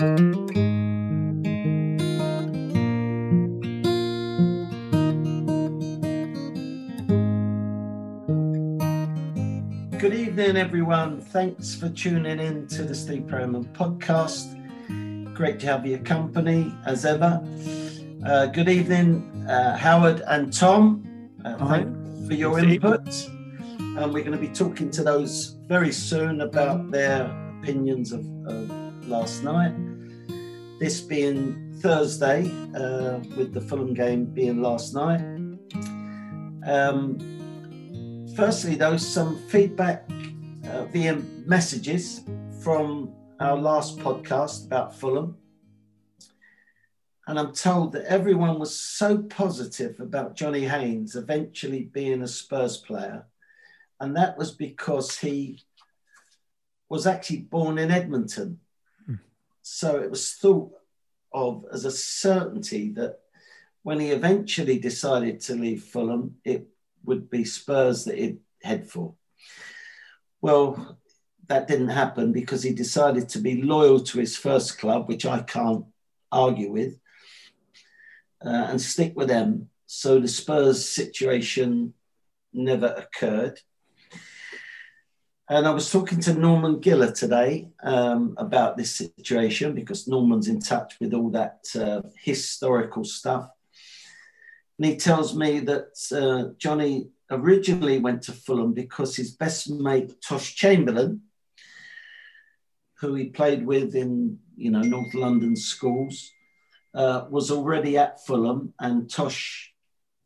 Good evening, everyone. Thanks for tuning in to the Steve Perryman podcast. Great to have your company as ever. Uh, good evening, uh, Howard and Tom. Uh, thanks for your input. And we're going to be talking to those very soon about their opinions of, of last night. This being Thursday, uh, with the Fulham game being last night. Um, firstly, though, some feedback uh, via messages from our last podcast about Fulham. And I'm told that everyone was so positive about Johnny Haynes eventually being a Spurs player. And that was because he was actually born in Edmonton. So it was thought of as a certainty that when he eventually decided to leave Fulham, it would be Spurs that he'd head for. Well, that didn't happen because he decided to be loyal to his first club, which I can't argue with, uh, and stick with them. So the Spurs situation never occurred. And I was talking to Norman Giller today um, about this situation because Norman's in touch with all that uh, historical stuff. And he tells me that uh, Johnny originally went to Fulham because his best mate, Tosh Chamberlain, who he played with in you know North London schools, uh, was already at Fulham, and Tosh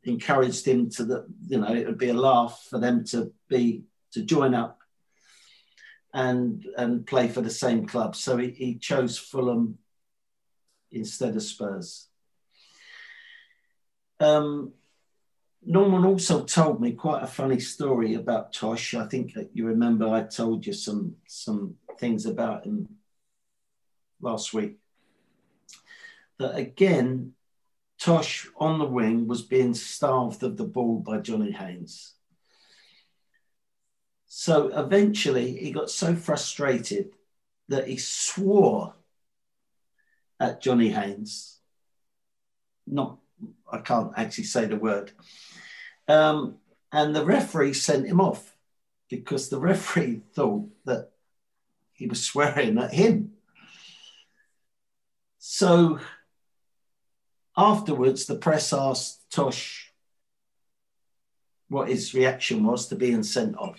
encouraged him to the you know it would be a laugh for them to be to join up and and play for the same club. So he, he chose Fulham instead of Spurs. Um, Norman also told me quite a funny story about Tosh. I think you remember I told you some some things about him last week. That again, Tosh on the wing was being starved of the ball by Johnny Haynes. So eventually he got so frustrated that he swore at Johnny Haynes. Not, I can't actually say the word. Um, and the referee sent him off because the referee thought that he was swearing at him. So afterwards, the press asked Tosh what his reaction was to being sent off.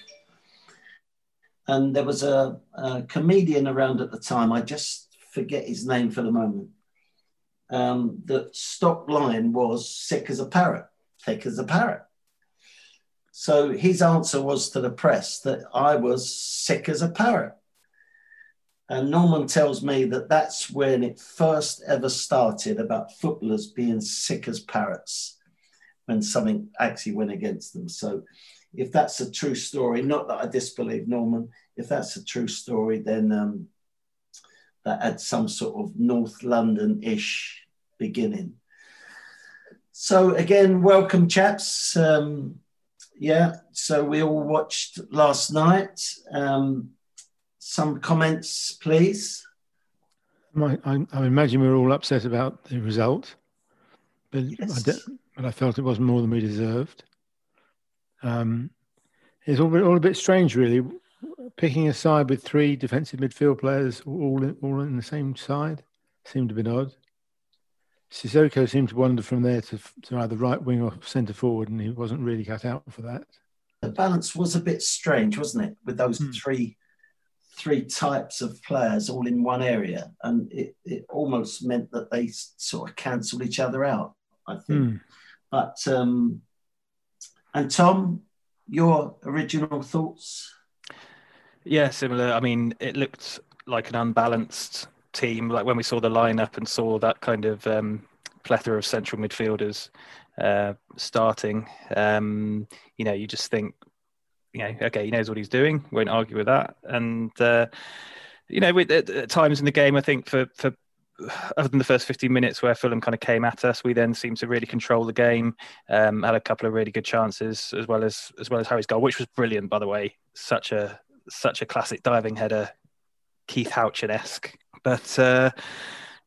And there was a, a comedian around at the time, I just forget his name for the moment, um, that stock line was sick as a parrot, thick as a parrot. So his answer was to the press that I was sick as a parrot. And Norman tells me that that's when it first ever started about footballers being sick as parrots when something actually went against them. So if that's a true story, not that I disbelieve Norman, if that's a true story, then um, that had some sort of North London ish beginning. So, again, welcome, chaps. Um, yeah, so we all watched last night. Um, some comments, please. I, I, I, imagine we were all upset about the result, but, yes. I, did, but I felt it wasn't more than we deserved. Um, it's all, all a bit strange, really, picking a side with three defensive midfield players all in, all in the same side seemed a bit odd. Sissoko seemed to wander from there to, to either right wing or centre forward, and he wasn't really cut out for that. The balance was a bit strange, wasn't it, with those hmm. three three types of players all in one area, and it, it almost meant that they sort of cancelled each other out. I think, hmm. but um, and Tom, your original thoughts? Yeah, similar. I mean, it looked like an unbalanced team. Like when we saw the lineup and saw that kind of um, plethora of central midfielders uh, starting, um, you know, you just think, you know, okay, he knows what he's doing. Won't argue with that. And uh, you know, with, at, at, times in the game, I think for for other than the first 15 minutes where Fulham kind of came at us, we then seemed to really control the game. Um, had a couple of really good chances as well as as well as Harry's goal, which was brilliant, by the way. Such a such a classic diving header, Keith Houchen esque But uh,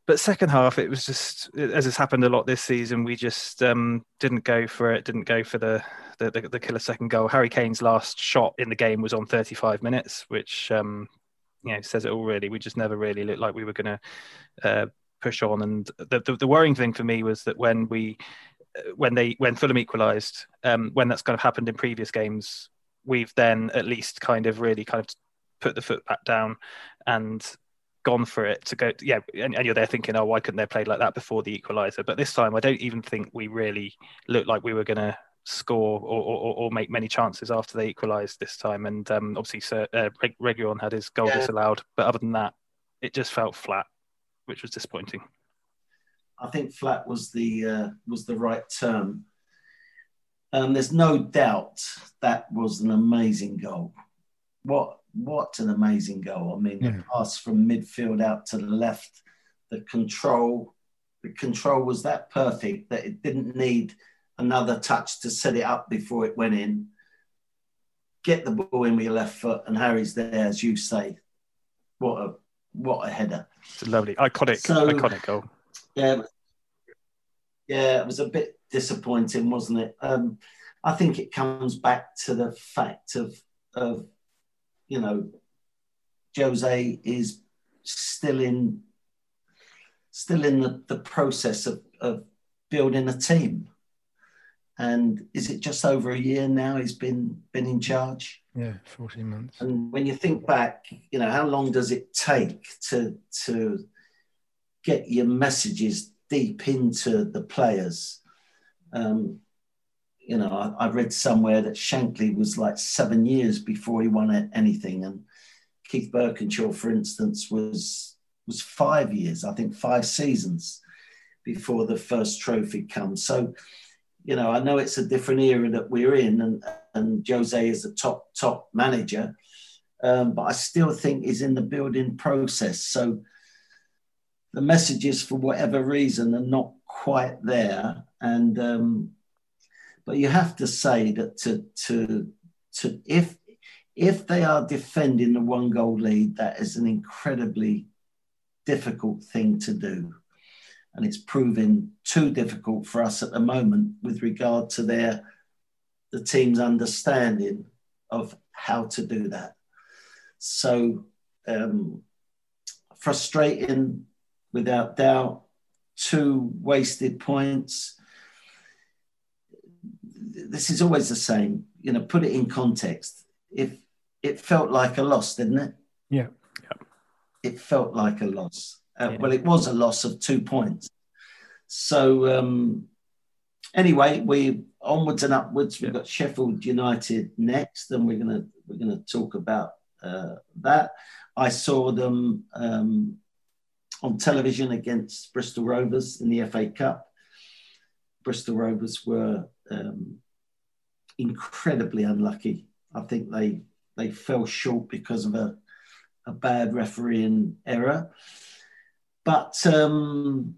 but second half, it was just as has happened a lot this season. We just um, didn't go for it. Didn't go for the, the the, the killer second goal. Harry Kane's last shot in the game was on 35 minutes, which um, you know says it all. Really, we just never really looked like we were going to uh, push on. And the, the, the worrying thing for me was that when we when they when Fulham equalised, um, when that's kind of happened in previous games, we've then at least kind of really kind of put the foot back down and gone for it to go yeah and, and, you're there thinking oh why couldn't they play like that before the equalizer but this time i don't even think we really looked like we were going to score or, or, or, make many chances after they equalised this time and um, obviously Sir, uh, Reguilón had his goal yeah. disallowed but other than that it just felt flat which was disappointing i think flat was the uh, was the right term um, there's no doubt that was an amazing goal what what an amazing goal! I mean, yeah. the pass from midfield out to the left, the control, the control was that perfect that it didn't need another touch to set it up before it went in. Get the ball in with your left foot, and Harry's there, as you say. What a what a header! It's a lovely, iconic, so, iconic goal. Yeah, yeah, it was a bit disappointing, wasn't it? Um, I think it comes back to the fact of of you know, Jose is still in still in the, the process of, of building a team. And is it just over a year now he's been been in charge? Yeah, 14 months. And when you think back, you know, how long does it take to to get your messages deep into the players? Um, you know, I, I, read somewhere that Shankly was like seven years before he won anything, and Keith Burkinshaw, for instance, was was five years, I think, five seasons before the first trophy comes. So, you know, I know it's a different era that we're in, and and Jose is a top top manager, um, but I still think he's in the building process. So, the messages, for whatever reason, are not quite there, and um, but you have to say that to to to if if they are defending the one goal lead, that is an incredibly difficult thing to do. And it's proving too difficult for us at the moment with regard to their the team's understanding of how to do that. So um, frustrating without doubt, two wasted points this is always the same. You know, put it in context. If it felt like a loss, didn't it? Yeah. yeah. It felt like a loss. Uh, yeah. Well, it was a loss of two points. So um, anyway, we onwards and upwards. We've got Sheffield United next, and we're gonna we're gonna talk about uh, that. I saw them um, on television against Bristol Rovers in the FA Cup. Bristol Rovers were um, incredibly unlucky. I think they they fell short because of a, a bad refereeing error. But um,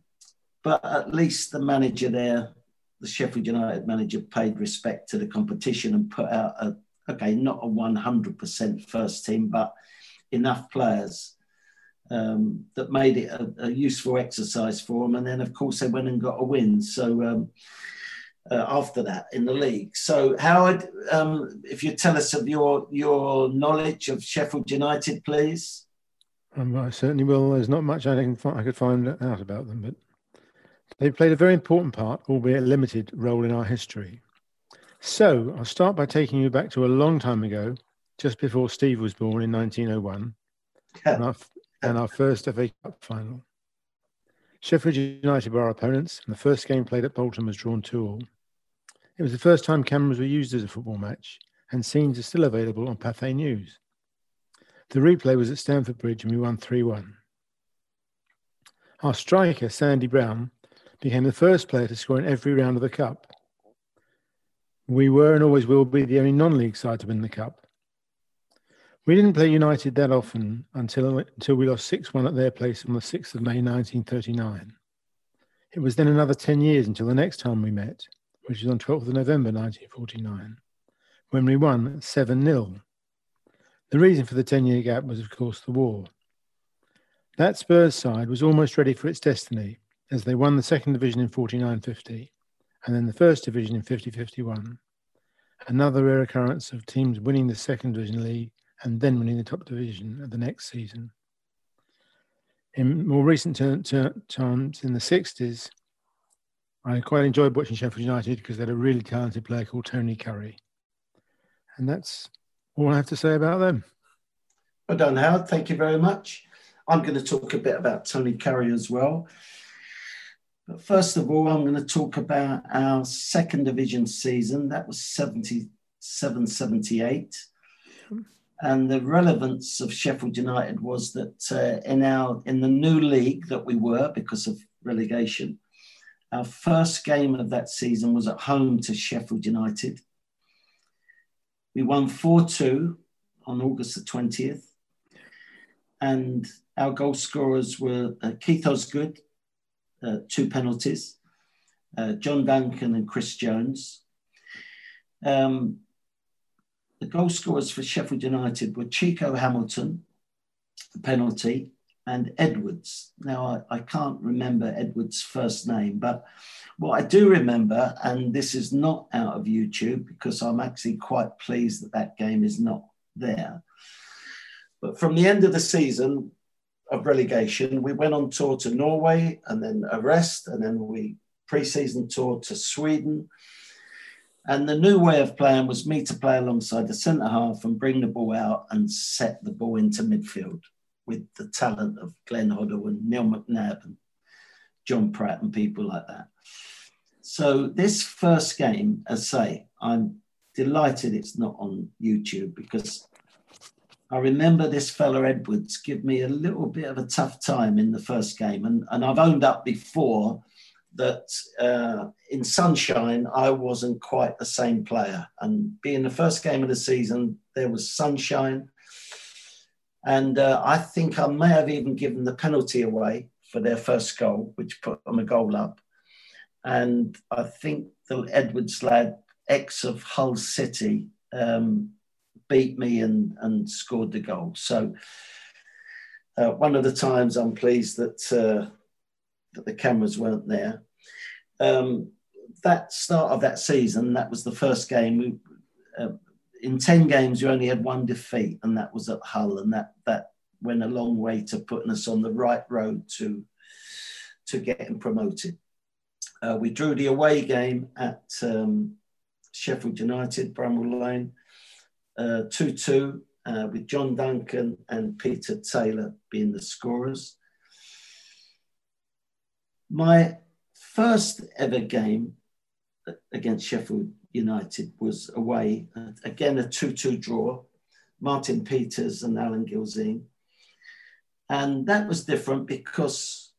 but at least the manager there, the Sheffield United manager, paid respect to the competition and put out a okay, not a 100% first team, but enough players um, that made it a, a, useful exercise for them. And then, of course, they went and got a win. So um, uh, after that in the league. So, Howard, um, if you tell us of your your knowledge of Sheffield United, please. Um, I certainly will. There's not much I can I could find out about them, but they've played a very important part, albeit a limited, role in our history. So, I'll start by taking you back to a long time ago, just before Steve was born in 1901, and, our, and our first FA Cup final. Sheffield United were our opponents, and the first game played at Bolton was drawn 2 all. It was the first time cameras were used as a football match, and scenes are still available on Pathé News. The replay was at Stamford Bridge, and we won 3 1. Our striker, Sandy Brown, became the first player to score in every round of the Cup. We were and always will be the only non league side to win the Cup. We didn't play United that often until, until we lost 6 1 at their place on the 6th of May 1939. It was then another 10 years until the next time we met, which was on 12th of November 1949, when we won 7 0. The reason for the 10 year gap was, of course, the war. That Spurs side was almost ready for its destiny as they won the second division in 49 50 and then the first division in 50 51. Another rare occurrence of teams winning the second division league and then winning the top division of the next season. In more recent ter- ter- times, in the 60s, I quite enjoyed watching Sheffield United because they had a really talented player called Tony Currie. And that's all I have to say about them. Well done, Howard. Thank you very much. I'm going to talk a bit about Tony Currie as well. But first of all, I'm going to talk about our second division season. That was 77 78. And the relevance of Sheffield United was that uh, in our in the new league that we were because of relegation, our first game of that season was at home to Sheffield United. We won 4 2 on August the 20th. And our goal scorers were uh, Keith Osgood, uh, two penalties, uh, John Duncan and Chris Jones. Um, the goal scorers for Sheffield United were Chico Hamilton, the penalty, and Edwards. Now, I, I, can't remember Edwards' first name, but what I do remember, and this is not out of YouTube because I'm actually quite pleased that that game is not there. But from the end of the season of relegation, we went on tour to Norway and then a rest, and then we pre-season tour to Sweden. And the new way of playing was me to play alongside the centre half and bring the ball out and set the ball into midfield with the talent of Glenn Hoddle and Neil McNab and John Pratt and people like that. So this first game, as say, I'm delighted it's not on YouTube because I remember this fella Edwards give me a little bit of a tough time in the first game, and, and I've owned up before that uh, in sunshine I wasn't quite the same player. And being the first game of the season, there was sunshine, and uh, I think I may have even given the penalty away for their first goal, which put them a goal up. And I think the Edwards lad, ex of Hull City, um, beat me and, and scored the goal. So uh, one of the times I'm pleased that uh, that the cameras weren't there. Um, that start of that season, that was the first game. We, uh, in ten games, you only had one defeat, and that was at Hull, and that that went a long way to putting us on the right road to to getting promoted. Uh, we drew the away game at um, Sheffield United, Bramall Lane, uh, 2 2, uh, with John Duncan and Peter Taylor being the scorers. My first ever game against Sheffield United was away, again a 2 2 draw, Martin Peters and Alan Gilzean. And that was different because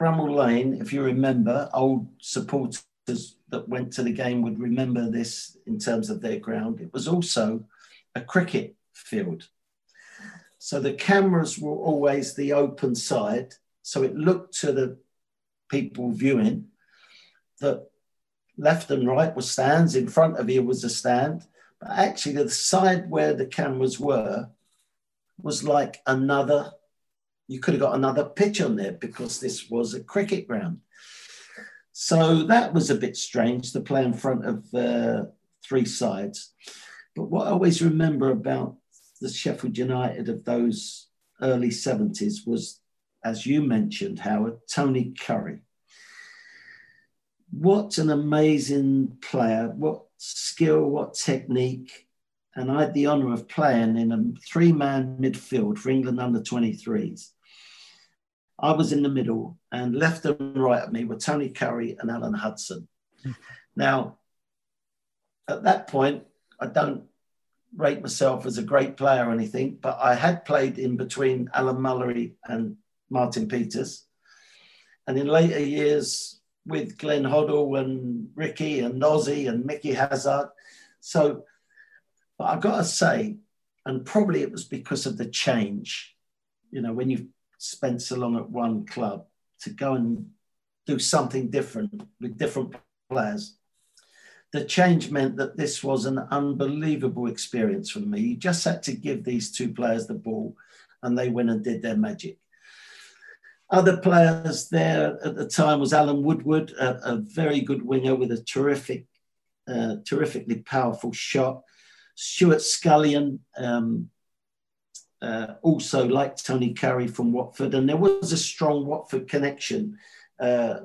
Bramall Lane, if you remember, old supporters that went to the game would remember this in terms of their ground. It was also a cricket field. So the cameras were always the open side. So it looked to the people viewing that left and right were stands, in front of you was a stand. But actually, the side where the cameras were was like another, you could have got another pitch on there because this was a cricket ground. So that was a bit strange to play in front of uh, three sides. But what I always remember about the Sheffield United of those early 70s was, as you mentioned, Howard, Tony Currie. What an amazing player, what skill, what technique. And I had the honour of playing in a three man midfield for England under 23s. I was in the middle, and left and right of me were Tony Currie and Alan Hudson. now, at that point, I don't rate myself as a great player or anything, but I had played in between Alan Mullery and Martin Peters. And in later years, with Glenn Hoddle and Ricky and Ossie and Micky Hazard. So, but I've got to say, and probably it was because of the change, you know, when you've spent so long at one club, to go and do something different with different players. The change meant that this was an unbelievable experience for me. You just had to give these two players the ball and they went and did their magic. Other players there at the time was Alan Woodward, a, a very good winger with a terrific, uh, terrifically powerful shot. Stewart Scullion, um, uh, also like Tony Currie from Watford, and there was a strong Watford connection uh,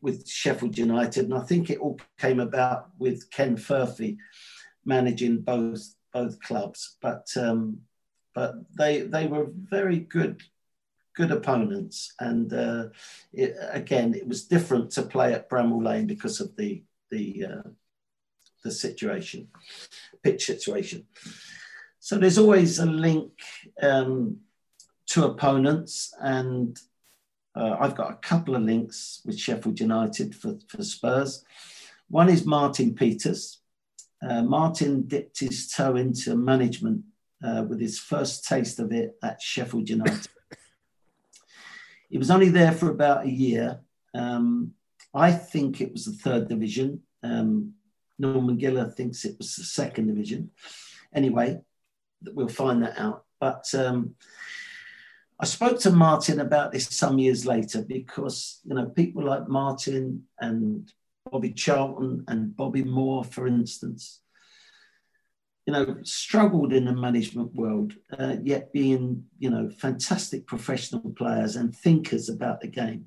with Sheffield United, and I think it all came about with Ken Furphy managing both both clubs. But um, but they they were very good good opponents, and uh, it, again, it was different to play at Bramall Lane because of the the uh, the situation, pitch situation. So there's always a link um, to opponents, and uh, I've got a couple of links with Sheffield United for, for Spurs. One is Martin Peters. Uh, Martin dipped his toe into management uh, with his first taste of it at Sheffield United. He was only there for about a year. Um, I think it was the third division. Um, Norman Giller thinks it was the second division. Anyway, we'll find that out. But um, I spoke to Martin about this some years later because you know people like Martin and Bobby Charlton and Bobby Moore, for instance, you know, struggled in the management world, uh, yet being you know fantastic professional players and thinkers about the game.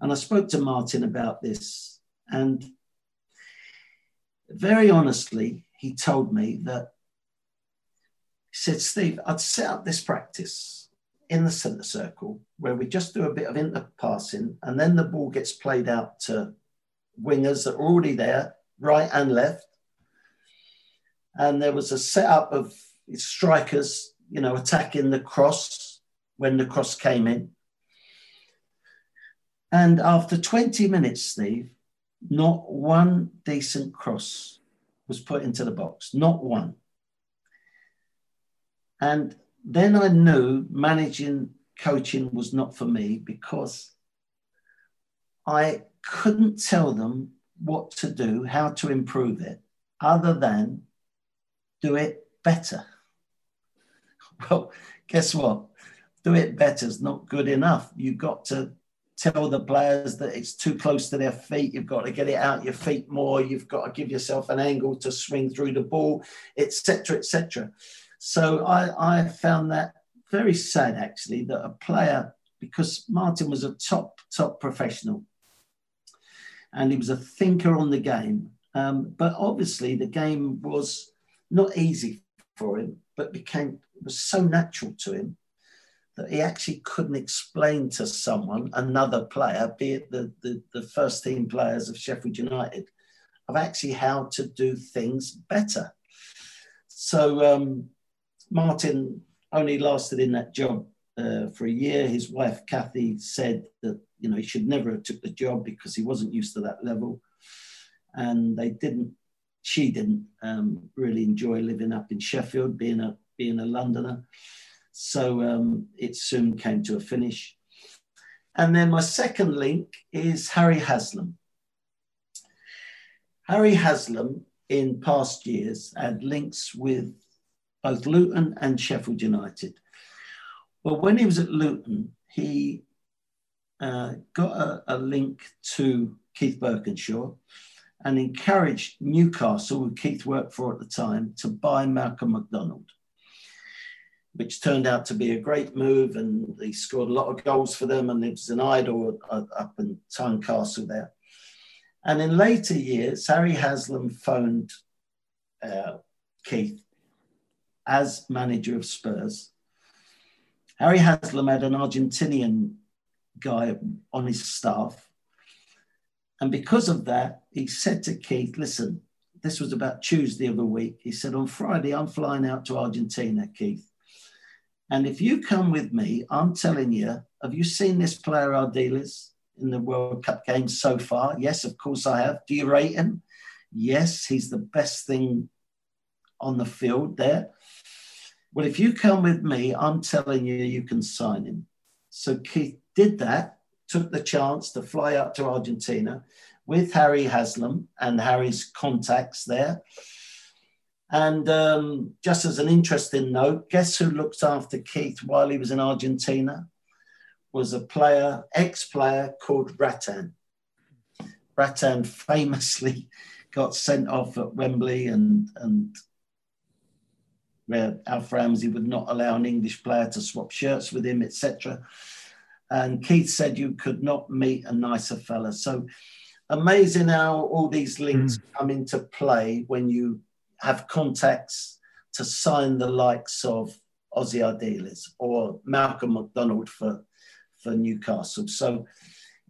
And I spoke to Martin about this, and very honestly, he told me that he said, Steve, I'd set up this practice in the centre circle where we just do a bit of inter passing and then the ball gets played out to wingers that are already there, right and left. And there was a setup of strikers, you know, attacking the cross when the cross came in. And after 20 minutes, Steve, not one decent cross was put into the box, not one. And then I knew managing coaching was not for me because I couldn't tell them what to do, how to improve it, other than do it better. Well, guess what? Do it better is not good enough. You've got to tell the players that it's too close to their feet. You've got to get it out your feet more. You've got to give yourself an angle to swing through the ball, etc., etc. So I, I found that very sad, actually, that a player, because Martin was a top, top professional and he was a thinker on the game. Um, but obviously, the game was not easy for him, but became was so natural to him that he actually couldn't explain to someone, another player, be it the, the, the first team players of Sheffield United, of actually how to do things better. So um, Martin only lasted in that job uh, for a year. His wife Kathy said that you know he should never have took the job because he wasn't used to that level, and they didn't. She didn't um, really enjoy living up in Sheffield, being a being a Londoner. So um, it soon came to a finish. And then my second link is Harry Haslam. Harry Haslam, in past years, had links with both Luton and Sheffield United. Well, when he was at Luton, he uh, got a, a, link to Keith Burkinshaw and encouraged Newcastle, who Keith worked for at the time, to buy Malcolm McDonald, which turned out to be a great move. And he scored a lot of goals for them, and it was an idol up in Tynecastle there. And in later years, Harry Haslam phoned uh, Keith as manager of Spurs. Harry Haslam had an Argentinian guy on his staff. And because of that, he said to Keith, listen, this was about Tuesday of the week. He said, on Friday, I'm flying out to Argentina, Keith. And if you come with me, I'm telling you, have you seen this player Ardiles, in the World Cup games so far? Yes, of course I have. Do you rate him? Yes, he's the best thing on the field there. Well, if you come with me, I'm telling you, you can sign him. So Keith did that, took the chance to fly up to Argentina with Harry Haslam and Harry's contacts there. And um, just as an interesting note, guess who looked after Keith while he was in Argentina? was a player, ex-player called Rattín. Rattín famously got sent off at Wembley and and where Alf Ramsey would not allow an English player to swap shirts with him, etc. And Keith said you could not meet a nicer fella. So amazing how all these links mm. come into play when you have contacts to sign the likes of Ossie Ardiles or Malcolm McDonald for, for Newcastle. So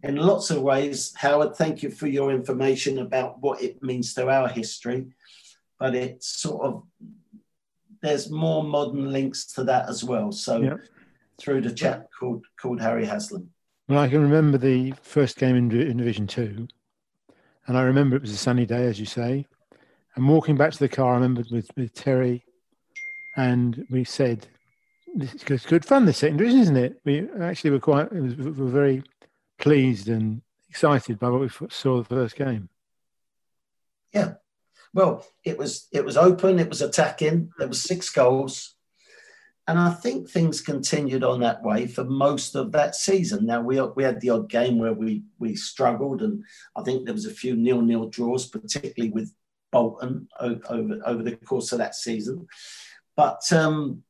in lots of ways, Howard, thank you for your information about what it means to our history. But it's sort of there's more modern links to that as well. So yep. Through the chap called called Harry Haslam. Well, I can remember the first game in, in Division Two, and I remember it was a sunny day, as you say. And walking back to the car, I remembered with, with Terry, and we said, "This is good fun this second division, isn't it?" We actually were quite, was, we were very pleased and excited by what we saw the first game. Yeah, well, it was it was open, it was attacking. There was six goals, and I think things continued on that way for most of that season. Now we we had the odd game where we we struggled, and I think there was a few nil nil draws, particularly with Bolton over over the course of that season. But um,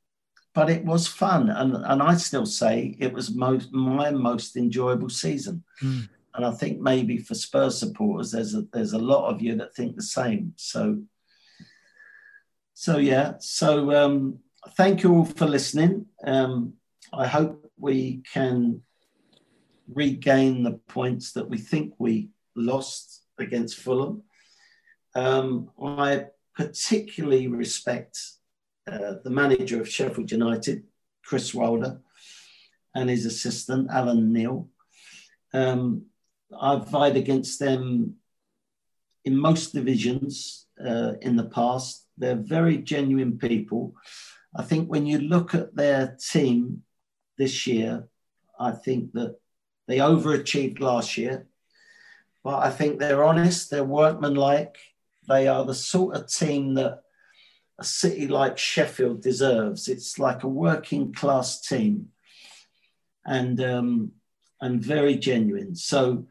but it was fun, and and I still say it was most my most enjoyable season. Mm and I think maybe for Spurs supporters, there's a there's a lot of you that think the same. So, so yeah. So um, thank you all for listening. Um, I hope we can regain the points that we think we lost against Fulham. Um, I particularly respect uh, the manager of Sheffield United, Chris Wilder, and his assistant Alan Knill. Um, I've vied against them in most divisions uh, in the past. They're very genuine people. I think when you look at their team this year, I think that they overachieved last year. But I think they're honest, they're workmanlike. They are the sort of team that a city like Sheffield deserves. It's like a working class team and um, and very genuine. So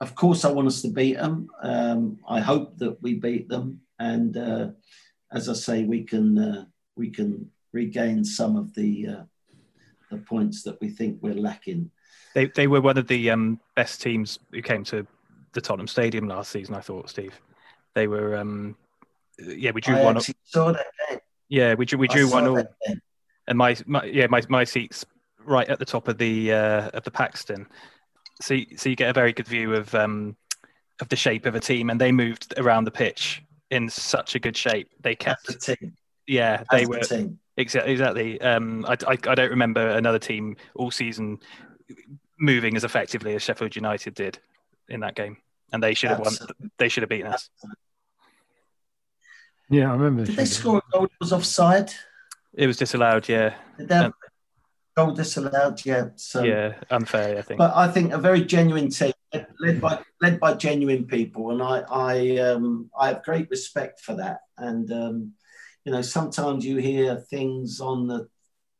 of course, I want us to beat them. Um, I hope that we beat them, and uh, as I say, we can uh, we can regain some of the uh, the points that we think we're lacking. They they were one of the um, best teams who came to the Tottenham Stadium last season. I thought, Steve, they were. Um, yeah, we drew I one. Saw that game. Yeah, we drew we drew one all. And my, my yeah my my seats right at the top of the uh, of the Paxton so you, so you get a very good view of um, of the shape of a team, and they moved around the pitch in such a good shape. They kept the team. Yeah, they As were the exactly exactly. Um, I, I, I don't remember another team all season moving as effectively as Sheffield United did in that game, and they should have won. They should have beaten us. Yeah, I remember. Did they score a goal that was offside? It was disallowed. Yeah. Did they, goal disallowed yet. So yeah, unfair, I think. But I think a very genuine team, led by led by genuine people, and I I um, I have great respect for that. And um, you know, sometimes you hear things on the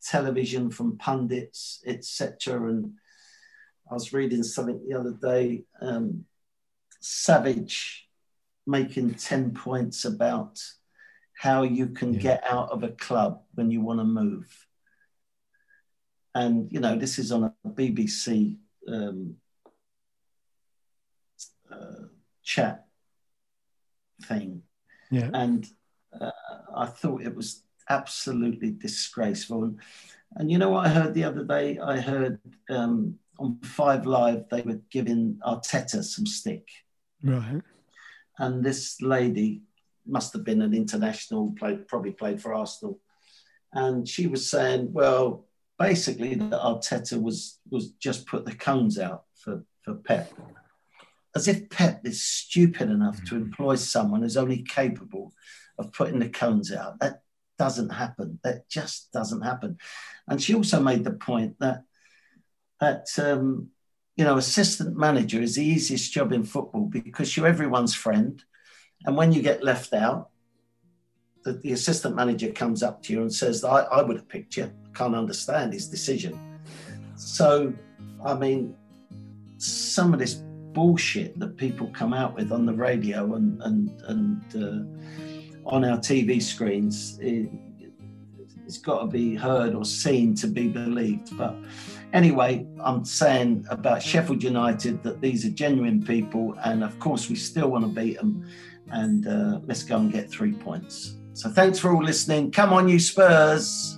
television from pundits, etc. And I was reading something the other day. Um, Savage making ten points about how you can yeah. get out of a club when you want to move and you know this is on a BBC um, uh, chat thing, yeah. and uh, I thought it was absolutely disgraceful. And, and, you know what I heard the other day? I heard um, on Five Live they were giving Arteta some stick, right? And this lady must have been an international, played probably played for Arsenal, and she was saying, well basically that Arteta was was just put the cones out for, for Pep. As if Pep is stupid enough to employ someone who's only capable of putting the cones out. That doesn't happen. That just doesn't happen. And she also made the point that that um, you know assistant manager is the easiest job in football because you're everyone's friend, and when you get left out, the, the assistant manager comes up to you and says, I, I would have picked you. I can't understand his decision. So I mean, some of this bullshit that people come out with on the radio and and and uh, on our TV screens, it, it's got to be heard or seen to be believed. But anyway, I'm saying about Sheffield United that these are genuine people, and of course we still want to beat them. And uh, let's go and get three points. So thanks for all listening. Come on, you Spurs.